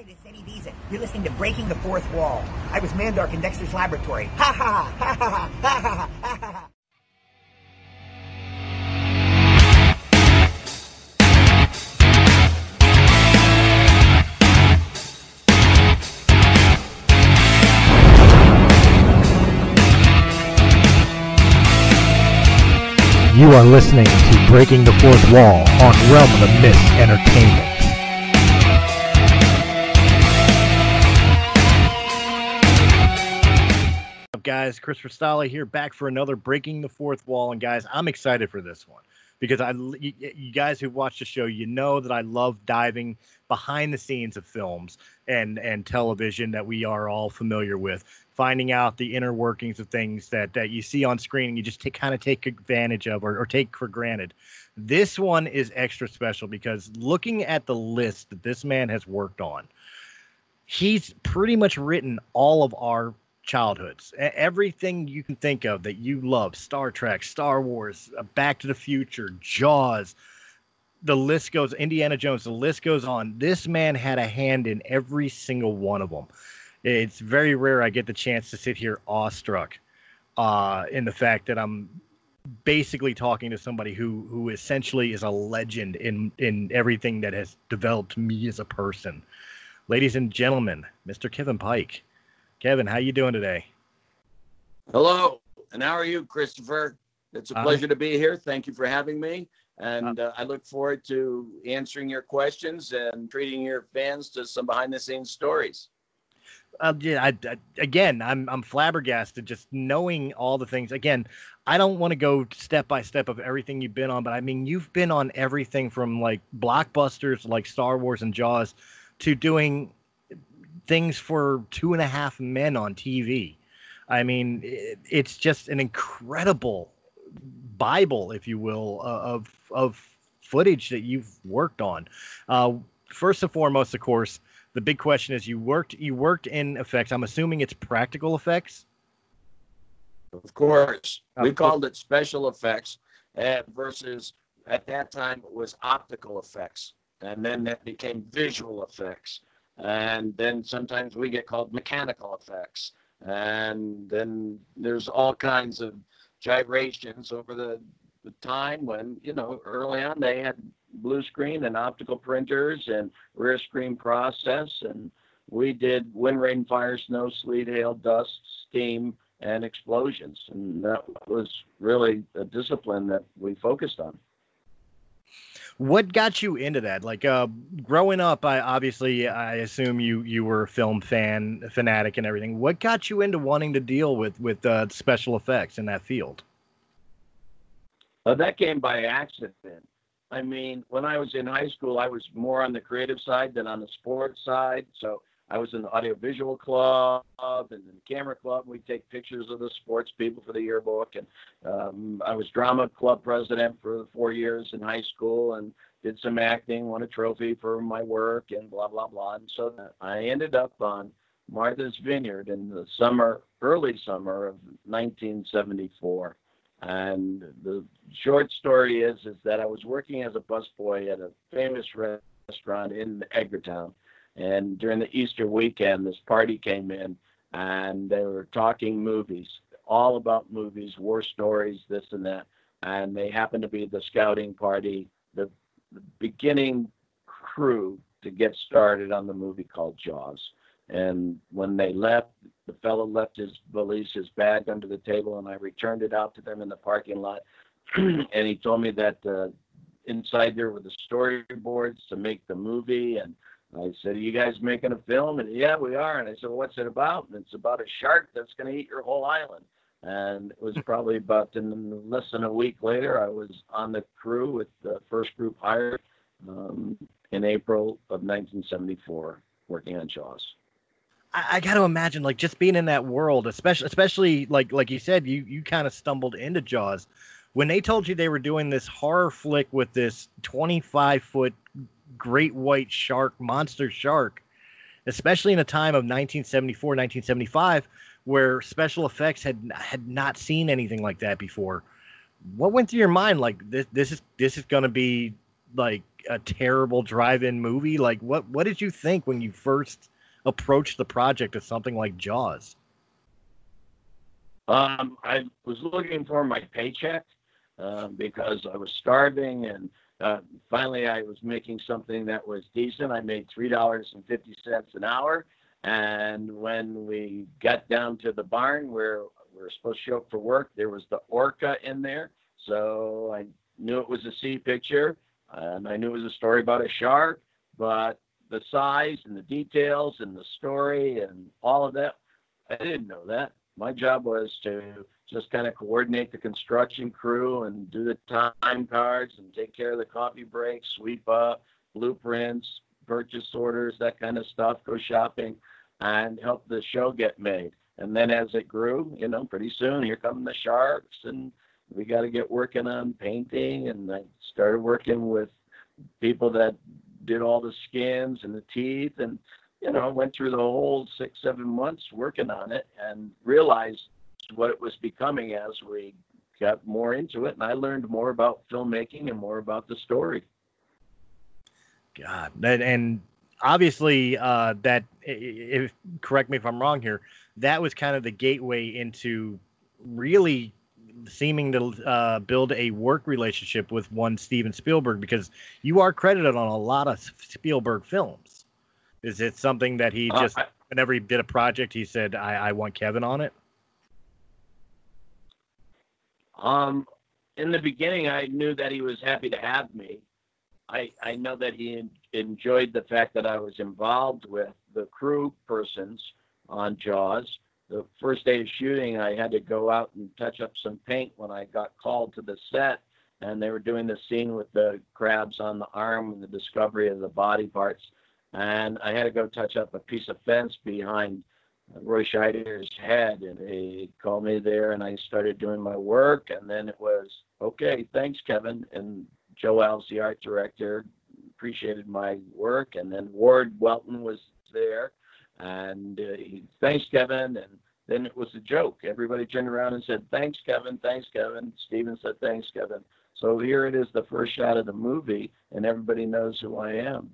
Hi, this is Eddie Deezen. You're listening to Breaking the Fourth Wall. I was Mandark in Dexter's laboratory. Ha ha ha ha ha ha ha ha ha. You are listening to Breaking the Fourth Wall on Realm of the Mist Entertainment. Up, guys? Christopher Stolle here, back for another Breaking the Fourth Wall. And guys, I'm excited for this one because I, you, you guys who watch the show, you know that I love diving behind the scenes of films and and television that we are all familiar with, finding out the inner workings of things that that you see on screen and you just take, kind of take advantage of or, or take for granted. This one is extra special because looking at the list that this man has worked on, he's pretty much written all of our childhoods. Everything you can think of that you love Star Trek, Star Wars, Back to the Future, Jaws. The list goes, Indiana Jones, the list goes on. This man had a hand in every single one of them. It's very rare I get the chance to sit here awestruck uh, in the fact that I'm basically talking to somebody who who essentially is a legend in in everything that has developed me as a person. Ladies and gentlemen, Mr. Kevin Pike. Kevin, how you doing today? Hello, and how are you, Christopher? It's a Hi. pleasure to be here. Thank you for having me. And uh, I look forward to answering your questions and treating your fans to some behind the scenes stories. Uh, yeah, I, I, again, I'm I'm flabbergasted just knowing all the things. Again, I don't want to go step by step of everything you've been on, but I mean, you've been on everything from like blockbusters like Star Wars and Jaws to doing things for Two and a Half Men on TV. I mean, it, it's just an incredible bible, if you will, uh, of of footage that you've worked on. Uh, first and foremost, of course, the big question is you worked you worked in effects. I'm assuming it's practical effects. Of course, we called it special effects uh, versus at that time it was optical effects. And then that became visual effects. And then sometimes we get called mechanical effects. And then there's all kinds of gyrations over the, the time when, you know, early on they had blue screen and optical printers and rear screen process. And we did wind, rain, fire, snow, sleet, hail, dust, steam, and explosions. And that was really a discipline that we focused on. What got you into that? Like uh, growing up, I obviously I assume you you were a film fan, fanatic, and everything. What got you into wanting to deal with with uh, special effects in that field? Uh, that came by accident. I mean, when I was in high school, I was more on the creative side than on the sports side. So I was in the audiovisual club and the camera club. We'd take pictures of the sports people for the yearbook. And um, I was drama club president for four years in high school and did some acting, won a trophy for my work and blah, blah, blah. And so I ended up on Martha's Vineyard in the summer, early summer of 1974. And the short story is is that I was working as a busboy at a famous restaurant in Edgartown, and during the Easter weekend, this party came in, and they were talking movies, all about movies, war stories, this and that, and they happened to be the scouting party, the, the beginning crew to get started on the movie called Jaws. And when they left, the fellow left his valise, his bag under the table, and I returned it out to them in the parking lot. and he told me that uh, inside there were the storyboards to make the movie. And I said, Are you guys making a film? And yeah, we are. And I said, well, What's it about? And it's about a shark that's going to eat your whole island. And it was probably about in less than a week later, I was on the crew with the first group hired um, in April of 1974, working on Jaws. I, I got to imagine like just being in that world, especially especially like like you said, you you kind of stumbled into Jaws when they told you they were doing this horror flick with this 25 foot great white shark monster shark especially in a time of 1974 1975 where special effects had had not seen anything like that before what went through your mind like this this is this is going to be like a terrible drive-in movie? Like, what what did you think when you first approached the project of something like Jaws? Um, I was looking for my paycheck uh, because I was starving, and uh, finally I was making something that was decent. I made three dollars and fifty cents an hour, and when we got down to the barn where we were supposed to show up for work, there was the orca in there. So I knew it was a sea picture, and I knew it was a story about a shark, but the size and the details and the story and all of that, I didn't know that. My job was to just kind of coordinate the construction crew and do the time cards and take care of the coffee breaks, sweep up, blueprints, purchase orders, that kind of stuff, go shopping, and help the show get made. And then as it grew, you know, pretty soon here come the sharks, and we got to get working on painting. And I started working with people that did all the skins and the teeth, and you know, went through the whole six, seven months working on it, and realized what it was becoming as we got more into it, and I learned more about filmmaking and more about the story. God, and, and obviously uh, that if correct me if I'm wrong here, that was kind of the gateway into really seeming to uh, build a work relationship with one Steven Spielberg because you are credited on a lot of Spielberg films. Is it something that he just uh, I, whenever he did a project he said I, I want Kevin on it? Um, in the beginning, I knew that he was happy to have me. I I know that he enjoyed the fact that I was involved with the crew persons on Jaws. The first day of shooting, I had to go out and touch up some paint when I got called to the set, and they were doing the scene with the crabs on the arm and the discovery of the body parts. And I had to go touch up a piece of fence behind Roy Scheider's head, and he called me there, and I started doing my work. And then it was okay, thanks, Kevin. And Joe Alves, the art director, appreciated my work. And then Ward Welton was there, and uh, he thanks Kevin. And then it was a joke. Everybody turned around and said, "Thanks, Kevin. Thanks, Kevin." Steven said, "Thanks, Kevin." So here it is, the first shot of the movie, and everybody knows who I am.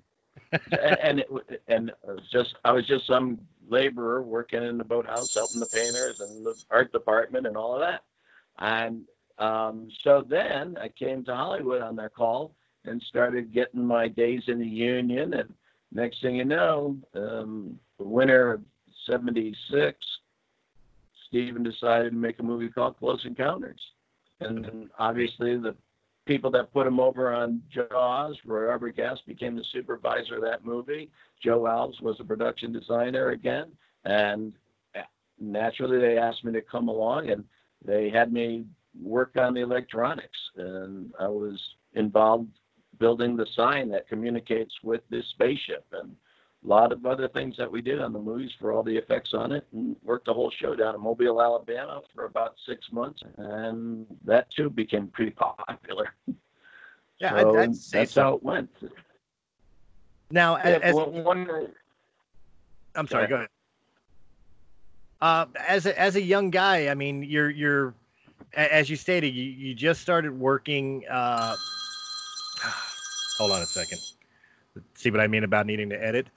And it, and it was just I was just some laborer working in the boathouse, helping the painters and the art department and all of that. And um, so then I came to Hollywood on their call and started getting my days in the union. And next thing you know, um, the winter of 76, Steven decided to make a movie called Close Encounters. And obviously the people that put him over on Jaws, Roy Arbogast became the supervisor of that movie. Joe Alves was the production designer again. And uh, naturally they asked me to come along and they had me work on the electronics. And I was involved building the sign that communicates with this spaceship and a lot of other things that we did on the movies for all the effects on it and worked the whole show down in Mobile, Alabama for about six months. And that too became pretty popular. Yeah, so I'd, say that's so. how it went. Now, yeah, as, one, I'm sorry, go ahead. Uh, as a, as a young guy, I mean, you're you're as you stated, you, you just started working. Uh, hold on a second. See what I mean about needing to edit.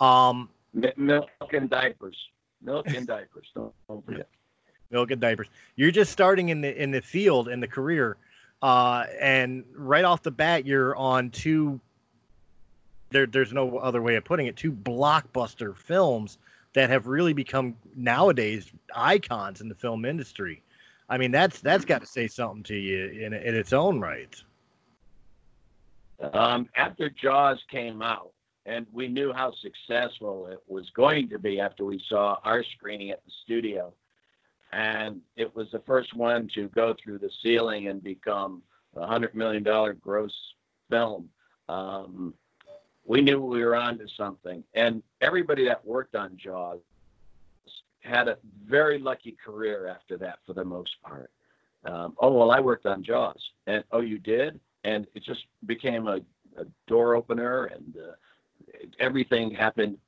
Um, milk and diapers. Milk and diapers. Don't, don't forget. Milk and diapers. You're just starting in the in the field in the career, uh, and right off the bat, you're on two. There, there's no other way of putting it. Two blockbuster films that have really become nowadays icons in the film industry. I mean, that's that's got to say something to you in in its own right. Um, after Jaws came out, and we knew how successful it was going to be after we saw our screening at the studio, and it was the first one to go through the ceiling and become a hundred million dollar gross film. Um, we knew we were onto something, and everybody that worked on Jaws had a very lucky career after that for the most part. Um, oh well, I worked on Jaws, and oh, you did, and it just became a, a door opener, and uh, everything happened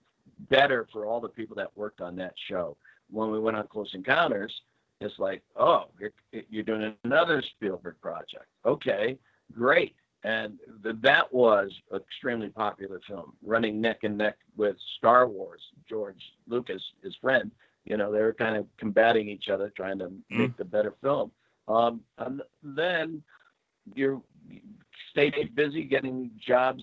better for all the people that worked on that show. When we went on Close Encounters, it's like, oh, you're, you're doing another Spielberg project. Okay, great. and th- that was an extremely popular film, running neck and neck with Star Wars. George Lucas, his friend, you know, they were kind of combating each other, trying to make the better film. Um, and then you're stayed busy getting jobs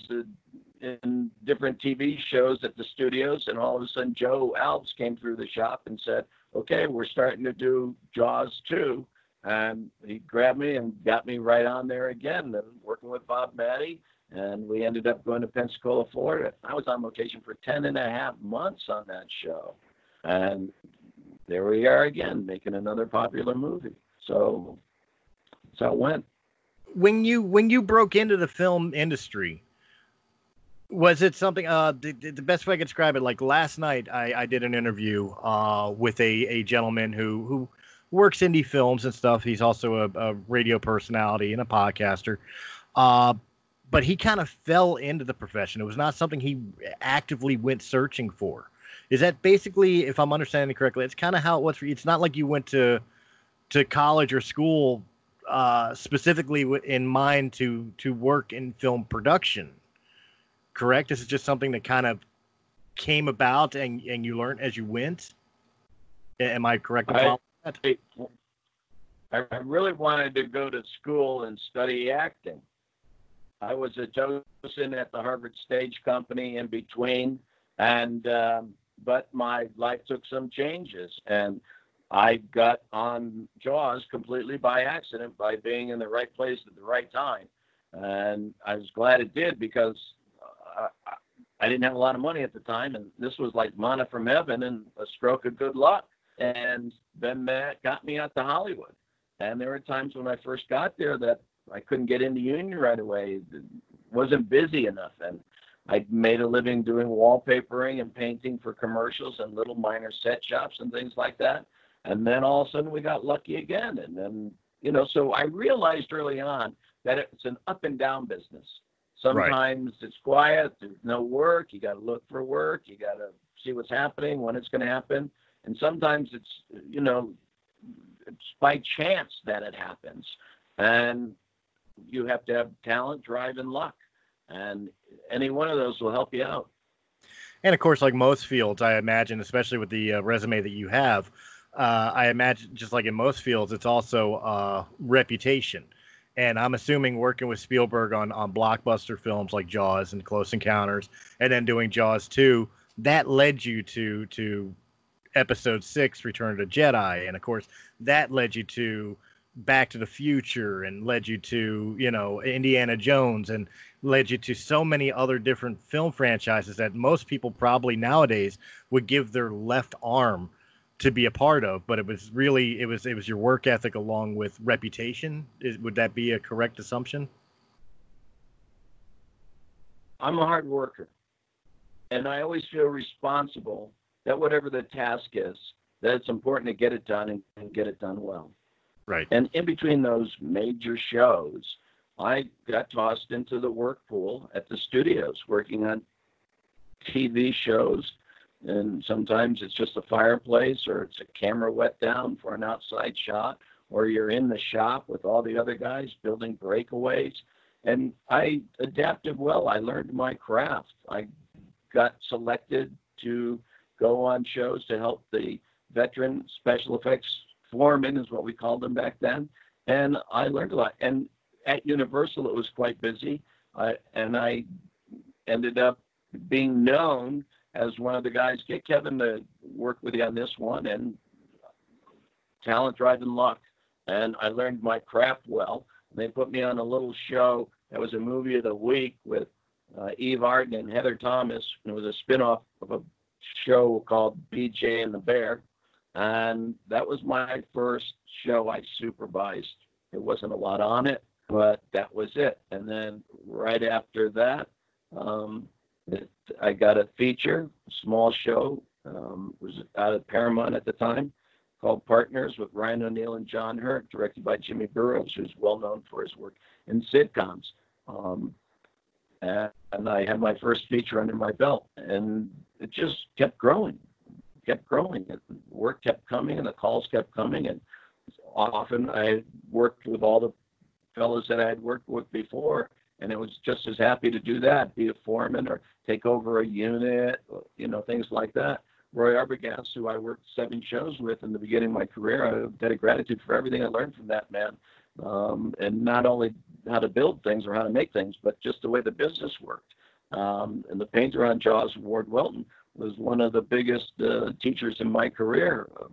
in different TV shows at the studios, and all of a sudden Joe Alves came through the shop and said, "Okay, we're starting to do Jaws 2." And he grabbed me and got me right on there again, and working with Bob Mattey. And we ended up going to Pensacola, Florida. I was on location for 10 and a half months on that show. And there we are again, making another popular movie. So, so it went. When you when you broke into the film industry, was it something? Uh, the, the best way I could describe it, like last night, I, I did an interview uh, with a, a gentleman who who works indie films and stuff. He's also a, a radio personality and a podcaster. Uh, but he kind of fell into the profession. It was not something he actively went searching for. Is that basically, if I'm understanding it correctly, it's kind of how it was for you? It's not like you went to to college or school uh, specifically in mind to to work in film production. Correct. This is just something that kind of came about and and you learned as you went. Am I correct? About I, that? I really wanted to go to school and study acting. I was a docent at the Hartford Stage Company in between, and um, but my life took some changes, and I got on Jaws completely by accident by being in the right place at the right time, and I was glad it did because I didn't have a lot of money at the time, and this was like manna from heaven and a stroke of good luck. And then that got me out to Hollywood. And there were times when I first got there that I couldn't get into union right away. Wasn't busy enough. And I made a living doing wallpapering and painting for commercials and little minor set shops and things like that. And then all of a sudden we got lucky again. And then, you know, so I realized early on that it's an up and down business. Sometimes right. it's quiet, there's no work, you got to look for work, you got to see what's happening, when it's going to happen. And sometimes it's you know it's by chance that it happens. And you have to have talent drive and luck. And any one of those will help you out. And of course like most fields i imagine especially with the uh, resume that you have uh, i imagine just like in most fields it's also uh, reputation and i'm assuming working with spielberg on, on blockbuster films like jaws and close encounters and then doing jaws 2 that led you to to episode six, Return to Jedi, and of course that led you to Back to the Future, and led you to you know Indiana Jones, and led you to so many other different film franchises that most people probably nowadays would give their left arm to be a part of. But it was really it was it was your work ethic along with reputation. Is, would that be a correct assumption? I'm a hard worker, and I always feel responsible that whatever the task is, that it's important to get it done and, and get it done well. Right. And in between those major shows, I got tossed into the work pool at the studios working on TV shows. And sometimes it's just a fireplace or it's a camera wet down for an outside shot, or you're in the shop with all the other guys building breakaways. And I adapted well. I learned my craft. I got selected to go on shows to help the veteran special effects foreman, is what we called them back then. And I learned a lot. And at Universal, it was quite busy. Uh, and I ended up being known as one of the guys. Get Kevin to work with you on this one, and talent driving luck. And I learned my craft well. They put me on a little show that was a movie of the week with uh, Eve Arden and Heather Thomas. And it was a spinoff of a show called BJ and the Bear. And that was my first show I supervised. It wasn't a lot on it, but that was it. And then right after that, um, I got a feature, small show, um, was out of Paramount at the time, called Partners with Ryan O'Neal and John Hurt, directed by Jimmy Burrows, who's well known for his work in sitcoms. Um, and I had my first feature under my belt, and it just kept growing, kept growing. And work kept coming, and the calls kept coming, and often I worked with all the fellows that I had worked with before, and it was just as happy to do that, be a foreman or take over a unit, you know, things like that. Roy Arbogast, who I worked seven shows with in the beginning of my career, I debt of gratitude for everything I learned from that man. Um, and not only how to build things or how to make things, but just the way the business worked. Um, and the painter on Jaws, Ward Welton, was one of the biggest uh, teachers in my career. Uh,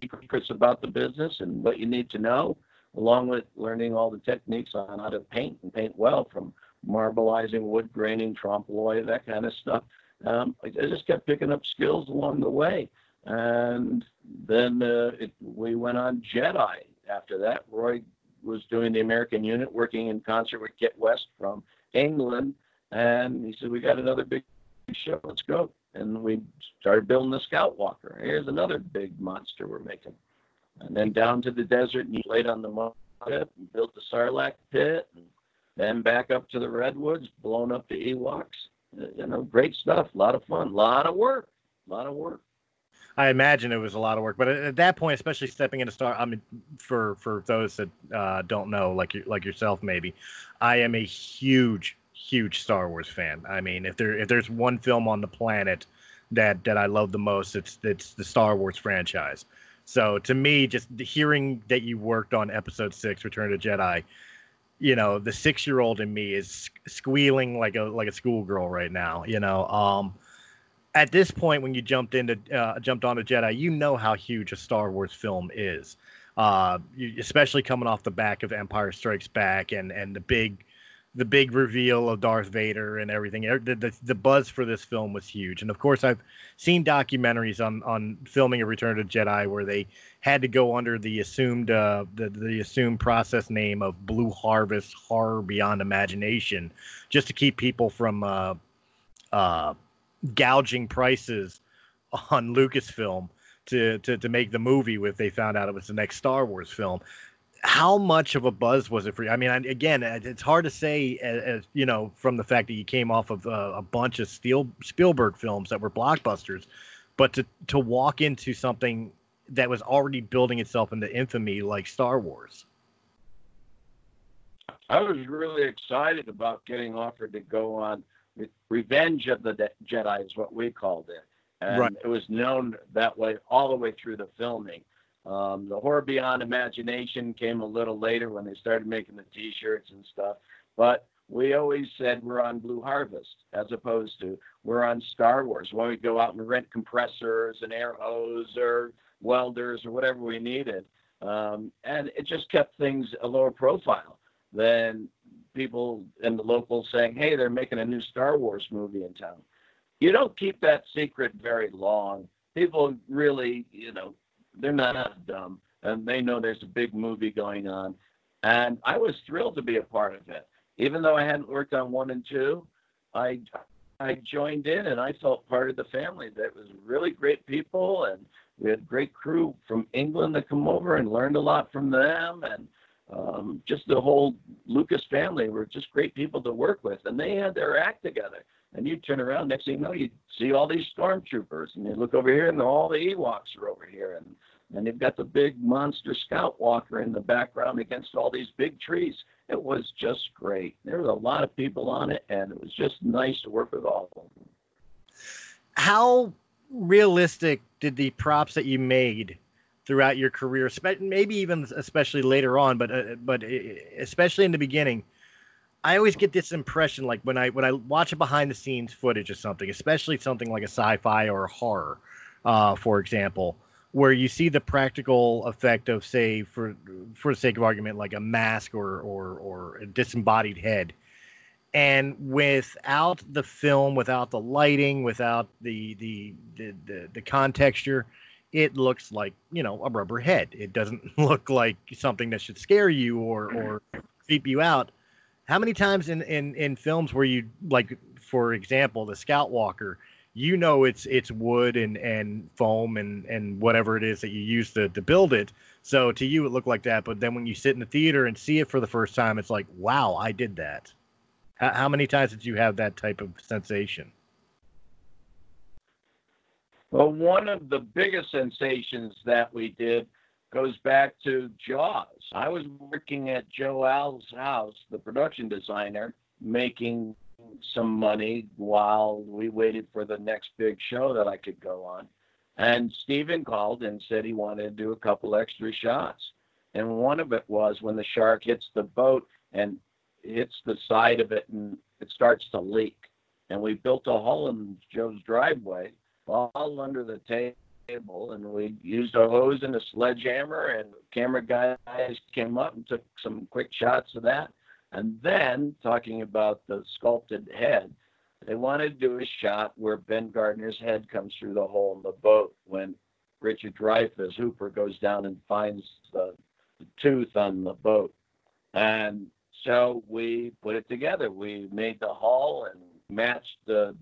secrets about the business and what you need to know, along with learning all the techniques on how to paint and paint well, from marbleizing, wood graining, trompe l'oeil, that kind of stuff. Um, I just kept picking up skills along the way. And then uh, it, we went on Jedi after that. Roy was doing the American unit, working in concert with Kit West from England. And he said, We got another big show. Let's go. And we started building the Scout Walker. Here's another big monster we're making. And then down to the desert and he played on the mud and built the Sarlacc pit. And then back up to the Redwoods, blown up the Ewoks. You know, great stuff. A lot of fun. A lot of work. A lot of work. I imagine it was a lot of work, but at, that point, especially stepping into Star, I mean, for for those that uh, don't know, like you, like yourself, maybe, I am a huge, huge Star Wars fan. I mean, if there if there's one film on the planet that that I love the most, it's it's the Star Wars franchise. So to me, just hearing that you worked on Episode Six, Return of Jedi, you know, the six year old in me is squealing like a like a schoolgirl right now. You know, um, at this point when you jumped into uh, jumped onto Jedi, you know how huge a Star Wars film is. Uh, especially coming off the back of Empire Strikes Back and and the big the big reveal of Darth Vader and everything. The, the, the, buzz for this film was huge, and of course, I've seen documentaries on on filming a Return of Jedi where they had to go under the assumed uh, the the assumed process name of Blue Harvest Horror Beyond Imagination, just to keep people from uh, uh, gouging prices on Lucasfilm to, to to make the movie if they found out it was the next Star Wars film. How much of a buzz was it for you? I mean, again, it's hard to say, as, as you know, from the fact that you came off of uh, a bunch of Steel, Spielberg films that were blockbusters, but to to walk into something that was already building itself into infamy like Star Wars. I was really excited about getting offered to go on Revenge of the Jedi is what we called it, and right. it was known that way all the way through the filming. Um, the Horror Beyond Imagination came a little later when they started making the T-shirts and stuff, but we always said we're on Blue Harvest as opposed to we're on Star Wars. When we go out and rent compressors and air hose or welders or whatever we needed, um, and it just kept things a lower profile than people in the locals saying, "Hey, they're making a new Star Wars movie in town." You don't keep that secret very long. People really, you know, they're not and they know there's a big movie going on. And I was thrilled to be a part of it, even though I hadn't worked on one and two. I I joined in, and I felt part of the family. That was really great people, and we had great crew from England that come over and learned a lot from them, and um, just the whole Lucas family were just great people to work with, and they had their act together. And you turn around, next thing you know, you see all these stormtroopers, and you look over here, and all the Ewoks are over here, and and they've got the big monster Scout Walker in the background against all these big trees. It was just great. There was a lot of people on it, and it was just nice to work with all of them. How realistic did the props that you made throughout your career, maybe even especially later on, but uh, but uh, especially in the beginning. I always get this impression, like when I when I watch a behind the scenes footage of something, especially something like a sci-fi or a horror, uh, for example, where you see the practical effect of, say, for for the sake of argument, like a mask or or or a disembodied head, and without the film, without the lighting, without the the the the, the contexture, it looks like you know a rubber head. It doesn't look like something that should scare you or mm-hmm. or creep you out. How many times in in in films where you like, for example, the Scout Walker, you know it's it's wood and and foam and and whatever it is that you use to to build it. So to you it looked like that, but then when you sit in the theater and see it for the first time, it's like, wow, I did that. How, how many times did you have that type of sensation? Well, one of the biggest sensations that we did goes back to Jaws. I was working at Joe Alves' house, the production designer, making some money while we waited for the next big show that I could go on. And Steven called and said he wanted to do a couple extra shots. And one of it was when the shark hits the boat and hits the side of it and it starts to leak. And we built a hole in Joe's driveway, all under the table, and we used a hose and a sledgehammer. And camera guys came up and took some quick shots of that. And then, talking about the sculpted head, they wanted to do a shot where Ben Gardner's head comes through the hole in the boat when Richard Dreyfuss, Hooper, goes down and finds the, the tooth on the boat. And so we put it together. We made the hull and matched the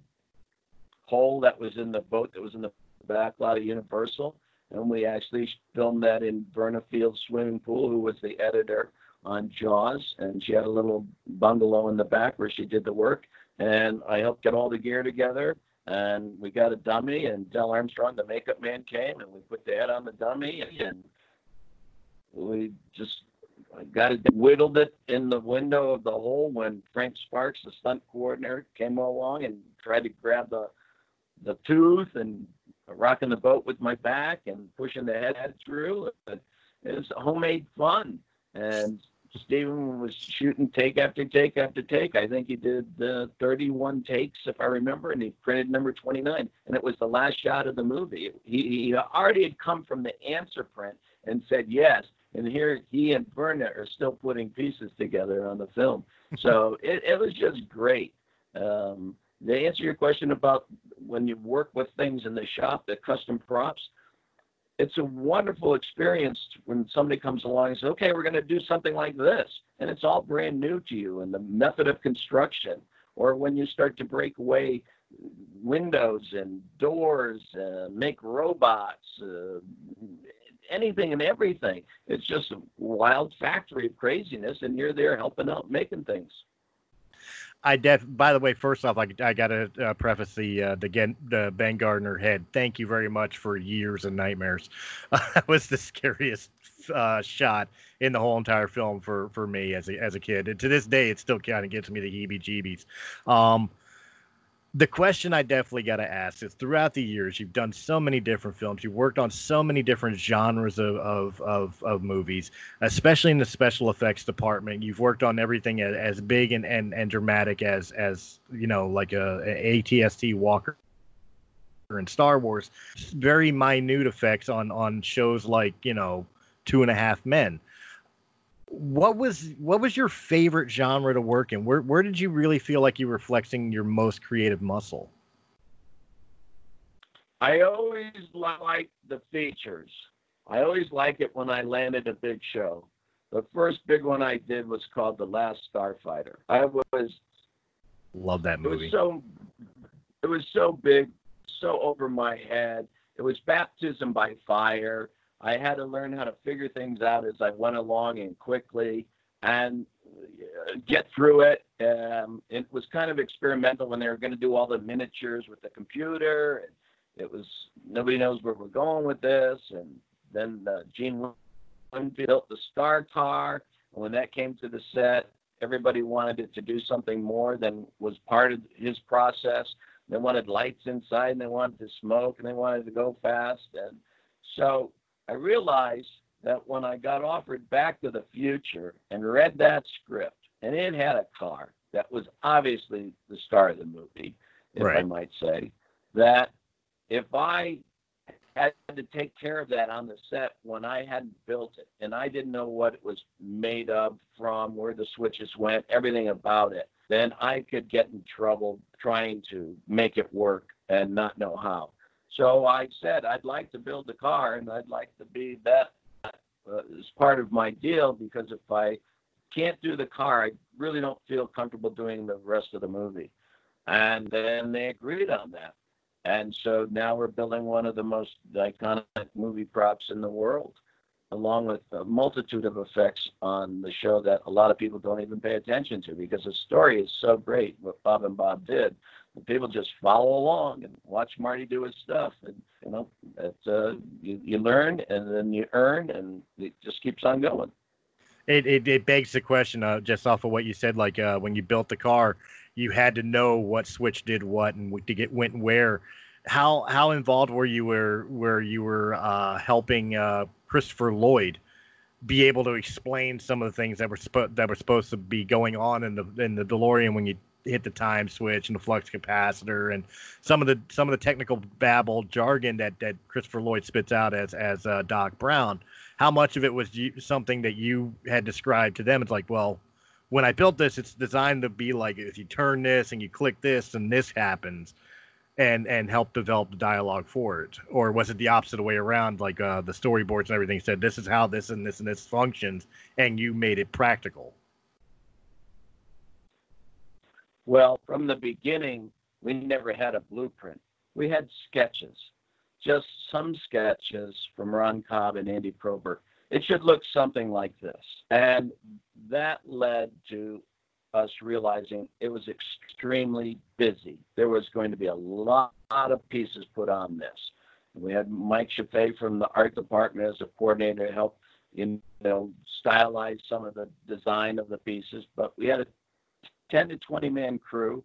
hole that was in the boat that was in the back lot of Universal. And we actually filmed that in Verna Fields swimming pool, who was the editor on Jaws. And she had a little bungalow in the back where she did the work. And I helped get all the gear together. And we got a dummy, and Del Armstrong, the makeup man, came, and we put the head on the dummy, and we just got it whittled it in the window of the hole when Frank Sparks, the stunt coordinator, came along and tried to grab the the tooth and rocking the boat with my back and pushing the head through. It was homemade fun, and Steven was shooting take after take after take. I think he did uh, 31 takes, if I remember, and he printed number 29, and it was the last shot of the movie. He, he already had come from the answer print and said yes, and here he and Verna are still putting pieces together on the film. So it, it was just great. Um, to answer your question about when you work with things in the shop, the custom props, it's a wonderful experience when somebody comes along and says, okay, we're going to do something like this. And it's all brand new to you and the method of construction. Or when you start to break away windows and doors, uh, make robots, uh, anything and everything. It's just a wild factory of craziness, and you're there helping out making things. I def. By the way, first off, I, I got to uh, preface the uh, the, Gen, the Ben Gardner head. Thank you very much for years and nightmares. Uh, that was the scariest uh, shot in the whole entire film for for me as a as a kid. And to this day, it still kind of gets me the heebie-jeebies. Um, the question I definitely got to ask is throughout the years, you've done so many different films, you've worked on so many different genres of, of, of, of movies, especially in the special effects department. You've worked on everything as, as big and, and, and dramatic as, as, you know, like a, a ATST Walker in Star Wars, very minute effects on, on shows like, you know, Two and a Half Men what was what was your favorite genre to work in? Where where did you really feel like you were flexing your most creative muscle? I always like the features. I always like it when I landed a big show. The first big one I did was called The Last Starfighter. I was love that movie. It was so it was so big, so over my head. It was baptism by fire. I had to learn how to figure things out as I went along and quickly and uh, get through it. Um, it was kind of experimental when they were going to do all the miniatures with the computer. And it was nobody knows where we're going with this. And then uh, Gene built the Star Car. And when that came to the set, everybody wanted it to do something more than was part of his process. They wanted lights inside, and they wanted to smoke, and they wanted to go fast. And so I realized that when I got offered Back to the Future and read that script, and it had a car that was obviously the star of the movie, if right. I might say, that if I had to take care of that on the set when I hadn't built it and I didn't know what it was made of, from where the switches went, everything about it, then I could get in trouble trying to make it work and not know how. So I said I'd like to build the car and I'd like to be that uh, as part of my deal because if I can't do the car, I really don't feel comfortable doing the rest of the movie. And then they agreed on that. And so now we're building one of the most iconic movie props in the world, along with a multitude of effects on the show that a lot of people don't even pay attention to because the story is so great, what Bob and Bob did people just follow along and watch Marty do his stuff. And you know, it's uh, you, you learn and then you earn, and it just keeps on going. It, it, it begs the question, uh, just off of what you said, like uh, when you built the car, you had to know what switch did what and to get went where. How how involved were you where where you were uh, helping uh, Christopher Lloyd be able to explain some of the things that were spo- that were supposed to be going on in the in the DeLorean when you hit the time switch and the flux capacitor and some of the some of the technical babble jargon that that Christopher Lloyd spits out as as uh, Doc Brown. How much of it was you, something that you had described to them? It's like, well, when I built this, it's designed to be like if you turn this and you click this and this happens, and and help develop the dialogue for it. Or was it the opposite way around? Like uh, the storyboards and everything said, this is how this and this and this functions, and you made it practical. Well, from the beginning, we never had a blueprint. We had sketches, just some sketches from Ron Cobb and Andy Probert. It should look something like this. And that led to us realizing it was extremely busy. There was going to be a lot of pieces put on this. We had Mike Scheffe from the art department as a coordinator to help you know stylize some of the design of the pieces, but we had a 10 to 20 man crew.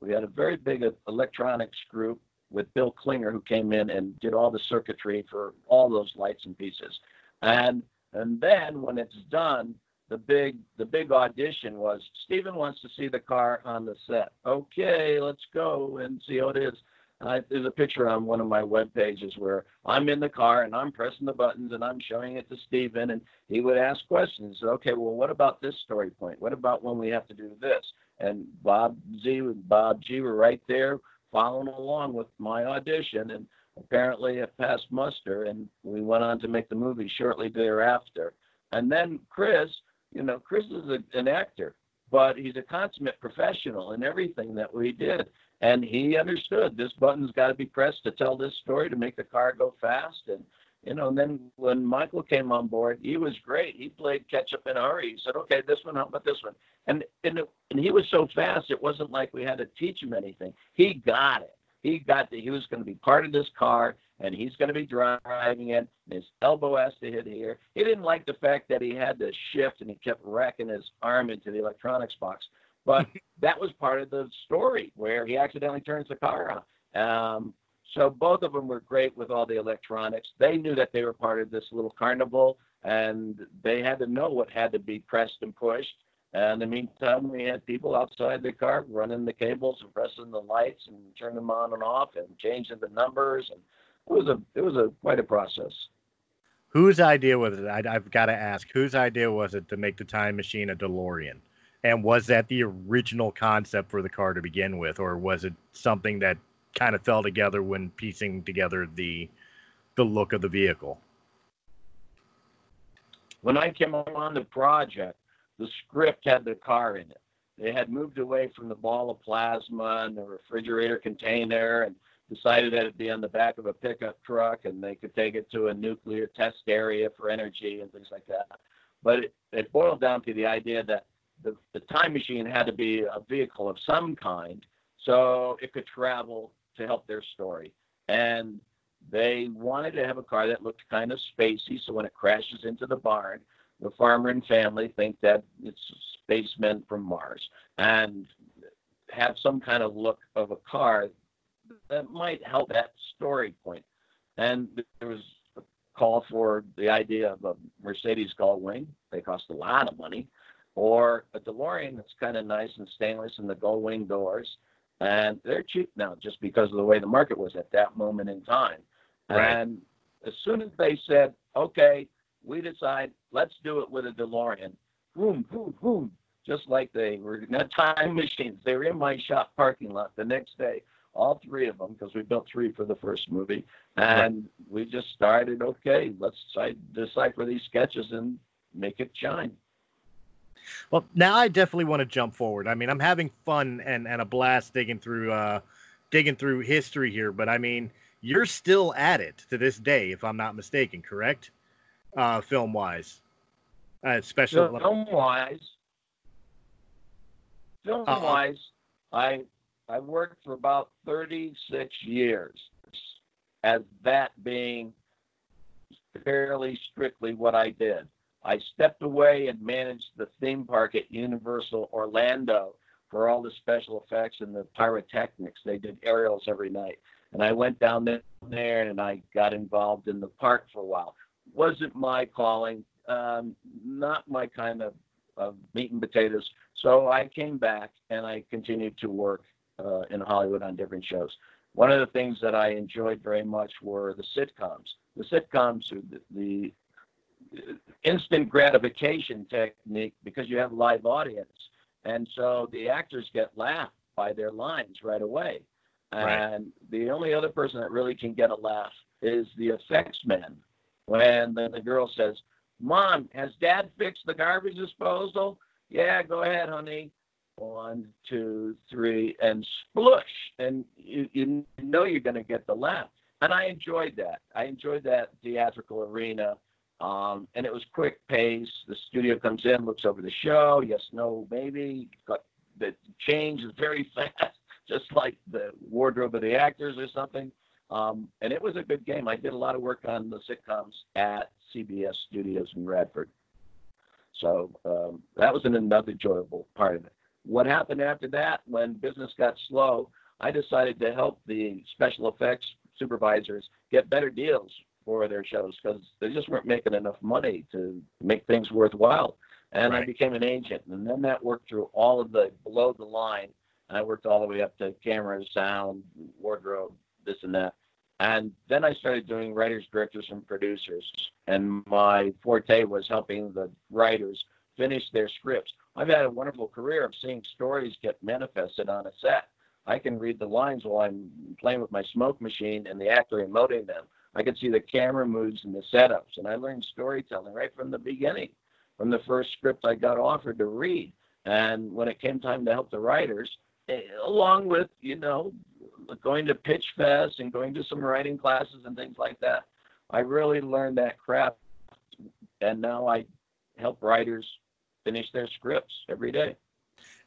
We had a very big electronics group with Bill Klinger, who came in and did all the circuitry for all those lights and pieces. And and then when it's done, the big the big audition was Steven wants to see the car on the set. Okay, let's go and see how it is. I, there's a picture on one of my web pages where I'm in the car and I'm pressing the buttons and I'm showing it to Steven and he would ask questions. Okay, well, what about this story point? What about when we have to do this? And Bob Z Bob G were right there following along with my audition, and apparently it passed muster, and we went on to make the movie shortly thereafter. And then Chris, you know, Chris is a, an actor, but he's a consummate professional in everything that we did. And he understood this button's got to be pressed to tell this story to make the car go fast. And you know, and then when Michael came on board, he was great. He played catch up in a hurry. He said, "Okay, this one, how about this one?" And and it, and he was so fast, it wasn't like we had to teach him anything. He got it. He got that he was going to be part of this car, and he's going to be driving it. And his elbow has to hit here. He didn't like the fact that he had to shift, and he kept racking his arm into the electronics box. But that was part of the story where he accidentally turns the car on. Um, so both of them were great with all the electronics. They knew that they were part of this little carnival, and they had to know what had to be pressed and pushed. And in the meantime, we had people outside the car running the cables and pressing the lights and turning them on and off and changing the numbers. And it was a it was a quite a process. Whose idea was it? I, have got to ask. Whose idea was it to make the time machine a DeLorean? And was that the original concept for the car to begin with, or was it something that kind of fell together when piecing together the the look of the vehicle. When I came on the project, the script had the car in it. They had moved away from the ball of plasma and the refrigerator container and decided that it'd be on the back of a pickup truck and they could take it to a nuclear test area for energy and things like that. But it, it boiled down to the idea that the, the time machine had to be a vehicle of some kind so it could travel to help their story. And they wanted to have a car that looked kind of spacey, so when it crashes into the barn, the farmer and family think that it's spacemen from Mars and have some kind of look of a car that might help that story point. And there was a call for the idea of a Mercedes Gullwing. They cost a lot of money. Or a DeLorean that's kind of nice and stainless and the Gullwing doors and they're cheap now just because of the way the market was at that moment in time. Right. And as soon as they said, okay, we decide, let's do it with a DeLorean, boom, boom, boom, just like they were not time machines. They were in my shop parking lot the next day, all three of them, because we built three for the first movie. And right. we just started, okay, let's decipher these sketches and make it shine. Well, now I definitely want to jump forward. I mean, I'm having fun and, and a blast digging through uh, digging through history here, but I mean, you're still at it to this day, if I'm not mistaken, correct? Uh, film wise, uh, especially film wise. Film wise, I I worked for about 36 years, as that being fairly strictly what I did. I stepped away and managed the theme park at Universal Orlando for all the special effects and the pyrotechnics. They did aerials every night. And I went down there and I got involved in the park for a while. Wasn't my calling, um, not my kind of, of meat and potatoes. So I came back and I continued to work uh, in Hollywood on different shows. One of the things that I enjoyed very much were the sitcoms. The sitcoms, the, the instant gratification technique because you have live audience. And so the actors get laughed by their lines right away. Right. And the only other person that really can get a laugh is the effects man. When the, the girl says, Mom, has dad fixed the garbage disposal? Yeah, go ahead, honey. One, two, three, and splush. And you, you know you're going to get the laugh. And I enjoyed that. I enjoyed that theatrical arena um, and it was quick pace. The studio comes in, looks over the show. Yes, no, maybe. Got the change is very fast, just like the wardrobe of the actors or something. Um, and it was a good game. I did a lot of work on the sitcoms at CBS Studios in Radford. So um, that was an, another enjoyable part of it. What happened after that, when business got slow, I decided to help the special effects supervisors get better deals for their shows because they just weren't making enough money to make things worthwhile. And I became an agent, and then that worked through all of the below the line. And I worked all the way up to camera, sound, wardrobe, this and that. And then I started doing writers, directors, and producers. And my forte was helping the writers finish their scripts. I've had a wonderful career of seeing stories get manifested on a set. I can read the lines while I'm playing with my smoke machine and the actor emoting them. I could see the camera moves and the setups, and I learned storytelling right from the beginning, from the first script I got offered to read. And when it came time to help the writers, eh, along with you know going to pitch fest and going to some writing classes and things like that, I really learned that craft. And now I help writers finish their scripts every day.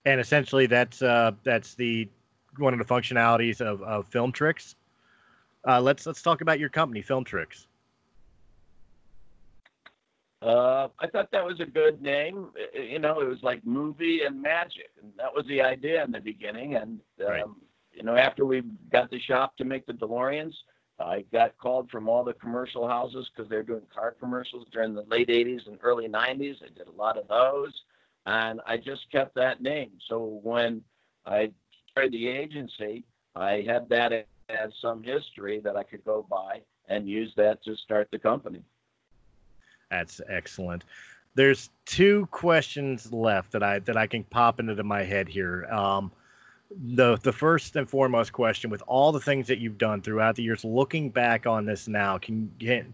And essentially, that's uh, that's the one of the functionalities of, of FilmTrix. Uh, let's let's talk about your company, FilmTrix. Uh, I thought that was a good name. You know, it was like movie and magic, and that was the idea in the beginning. And um, Right. you know, after we got the shop to make the DeLoreans, I got called from all the commercial houses because they're doing car commercials during the late '80s and early '90s. I did a lot of those, and I just kept that name. So when I started the agency, I had that as some history that I could go by and use that to start the company. That's excellent. There's two questions left that I that I can pop into my head here. Um, the the first and foremost question, with all the things that you've done throughout the years, looking back on this now, can get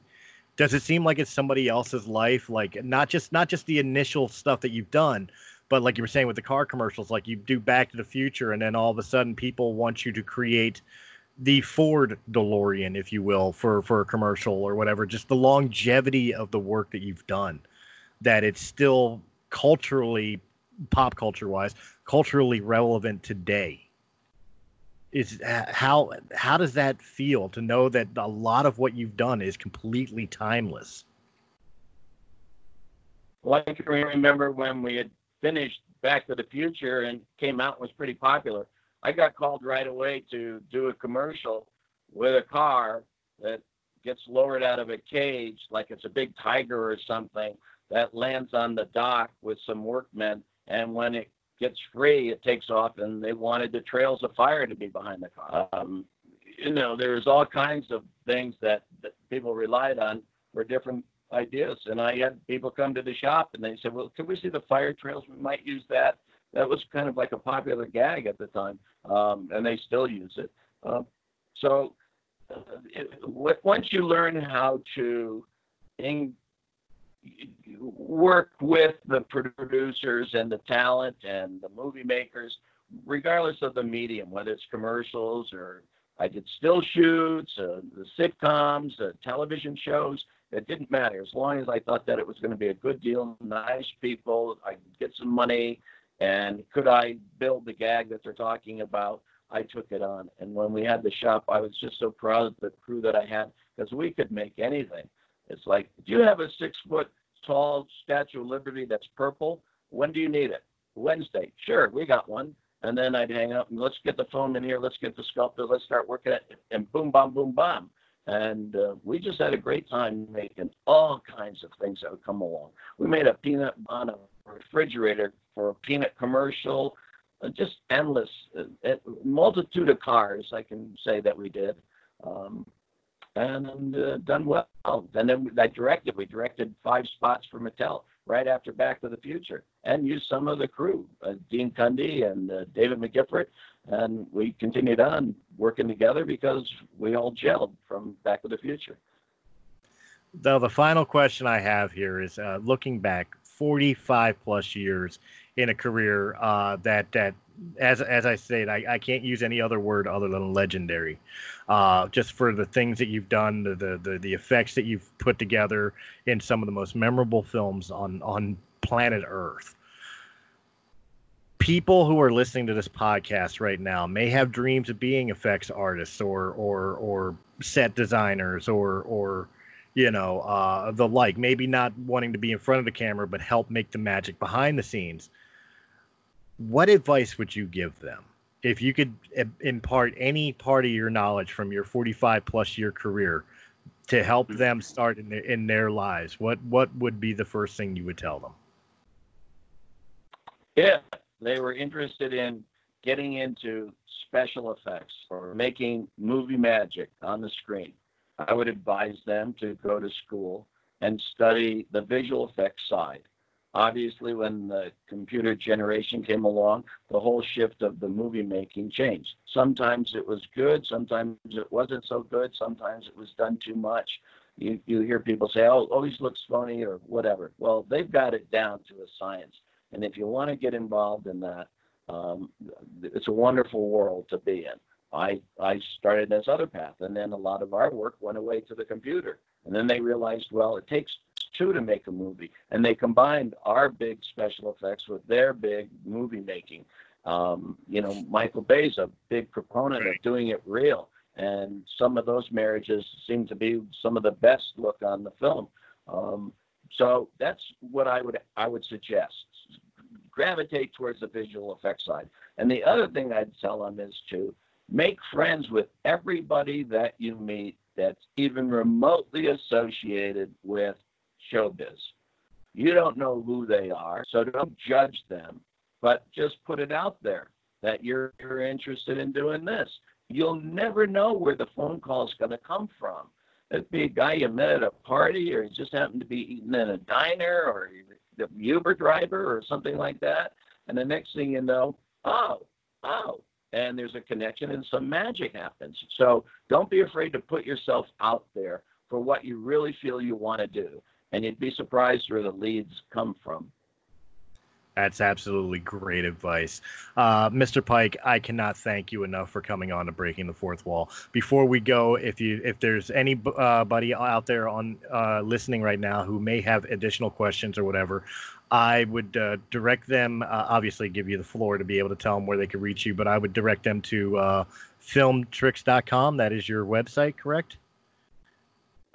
does it seem like it's somebody else's life? Like not just not just the initial stuff that you've done, but like you were saying with the car commercials, like you do Back to the Future, and then all of a sudden people want you to create the Ford DeLorean, if you will, for for a commercial or whatever. Just the longevity of the work that you've done, that it's still culturally, pop culture wise, culturally relevant today. Is uh, how how does that feel to know that a lot of what you've done is completely timeless? I can remember when we had finished Back to the Future and came out and was pretty popular. I got called right away to do a commercial with a car that gets lowered out of a cage like it's a big tiger or something that lands on the dock with some workmen. And when it gets free, it takes off, and they wanted the trails of fire to be behind the car. Um, you know, there's all kinds of things that, that people relied on for different ideas. And I had people come to the shop and they said, "Well, can we see the fire trails? We might use that." That was kind of like a popular gag at the time, um, and they still use it. Um, so, uh, it, w- once you learn how to in, work with the producers and the talent and the movie makers, regardless of the medium, whether it's commercials or I did still shoots, uh, the sitcoms, uh, television shows. It didn't matter as long as I thought that it was going to be a good deal, nice people, I get some money, and could I build the gag that they're talking about? I took it on. And when we had the shop, I was just so proud of the crew that I had because we could make anything. It's like, do you have a six foot tall Statue of Liberty that's purple? When do you need it? Wednesday. Sure, we got one. And then I'd hang up and let's get the phone in here, let's get the sculptor, let's start working it, and boom, bam, boom, bam. And uh, we just had a great time making all kinds of things that would come along. We made a peanut on a refrigerator for a peanut commercial, uh, just endless, uh, multitude of cars, I can say that we did. Um, and uh, done well. And then I directed. We directed five spots for Mattel right after Back to the Future, and used some of the crew, uh, Dean Cundey and uh, David McGiffert, and we continued on working together because we all gelled from Back to the Future. Now, the final question I have here is uh, looking back 45 plus years in a career uh, that that as as I said, I, I can't use any other word other than legendary. Uh, just for the things that you've done, the, the the the effects that you've put together in some of the most memorable films on on planet Earth. People who are listening to this podcast right now may have dreams of being effects artists or or or set designers or or you know uh, the like. Maybe not wanting to be in front of the camera, but help make the magic behind the scenes what advice would you give them? If you could impart any part of your knowledge from your 45 plus year career to help mm-hmm. them start in their, in their lives what what would be the first thing you would tell them? If they were interested in getting into special effects or making movie magic on the screen. I would advise them to go to school and study the visual effects side Obviously, when the computer generation came along, the whole shift of the movie making changed. Sometimes it was good, sometimes it wasn't so good, sometimes it was done too much. You, you hear people say, oh, always looks phony or whatever. Well, they've got it down to a science. And if you want to get involved in that, um, it's a wonderful world to be in. I, I started this other path, and then a lot of our work went away to the computer. And then they realized, well, it takes two to make a movie, and they combined our big special effects with their big movie making. Um, you know, Michael Bay's a big proponent of doing it real, and some of those marriages seem to be some of the best look on the film. Um, so that's what I would I would suggest. Gravitate towards the visual effects side. And the other thing I'd tell them is to make friends with everybody that you meet that's even remotely associated with showbiz. You don't know who they are, so don't judge them, but just put it out there that you're, you're interested in doing this. You'll never know where the phone call is going to come from. It'd be a guy you met at a party, or he just happened to be eating in a diner, or the Uber driver, or something like that. And the next thing you know, oh, oh, and there's a connection and some magic happens. So don't be afraid to put yourself out there for what you really feel you want to do and you'd be surprised where the leads come from. That's absolutely great advice. Uh, Mr. Pike, I cannot thank you enough for coming on to Breaking the Fourth Wall. Before we go, if you if there's anybody uh, out there on uh, listening right now who may have additional questions or whatever, I would uh, direct them, uh, obviously give you the floor to be able to tell them where they can reach you, but I would direct them to uh, filmtrix.com. That is your website, correct?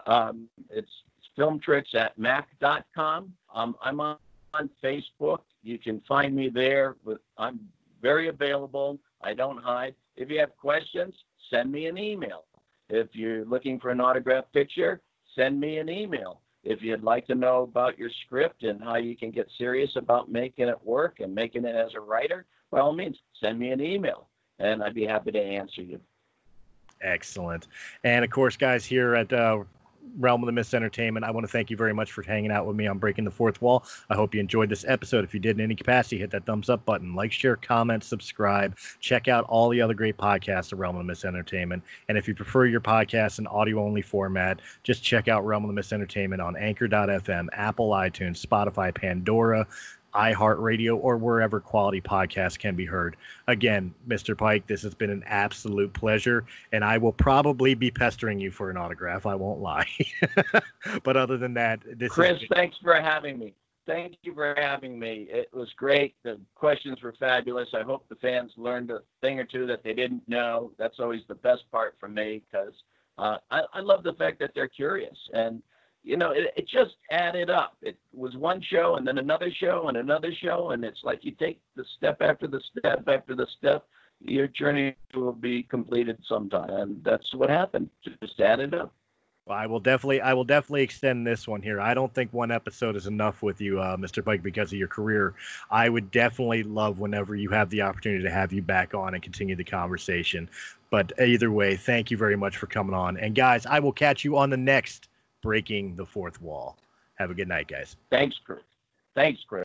Um, it's filmtrix at mac.com. Um, I'm on, on Facebook. You can find me there. With, I'm very available. I don't hide. If you have questions, send me an email. If you're looking for an autographed picture, send me an email. If you'd like to know about your script and how you can get serious about making it work and making it as a writer, by all means, send me an email and I'd be happy to answer you. Excellent. And of course, guys, here at uh, realm of the Mist Entertainment. I want to thank you very much for hanging out with me on Breaking the Fourth Wall. I hope you enjoyed this episode. If you did in any capacity, hit that thumbs up button, like, share, comment, subscribe. Check out all the other great podcasts of Realm of the Mist Entertainment. And if you prefer your podcast in audio only format, just check out Realm of the Mist Entertainment on Anchor.fm, Apple, iTunes, Spotify, Pandora, iHeartRadio, or wherever quality podcasts can be heard. Again, Mr. Pike, this has been an absolute pleasure, and I will probably be pestering you for an autograph. I won't lie. but other than that, this is Chris, thanks for having me. thank you for having me. It was great. The questions were fabulous. I hope the fans learned a thing or two that they didn't know. That's always the best part for me because uh, I, I love the fact that they're curious. And, you know, it, it just added up. It was one show and then another show and another show. And it's like you take the step after the step after the step, your journey will be completed sometime. And that's what happened. Just added up. Well, I will definitely, I will definitely extend this one here. I don't think one episode is enough with you, uh, Mr. Pike, because of your career. I would definitely love whenever you have the opportunity to have you back on and continue the conversation. But either way, thank you very much for coming on. And guys, I will catch you on the next Breaking the Fourth Wall. Have a good night, guys. Thanks, Chris. Thanks, Chris.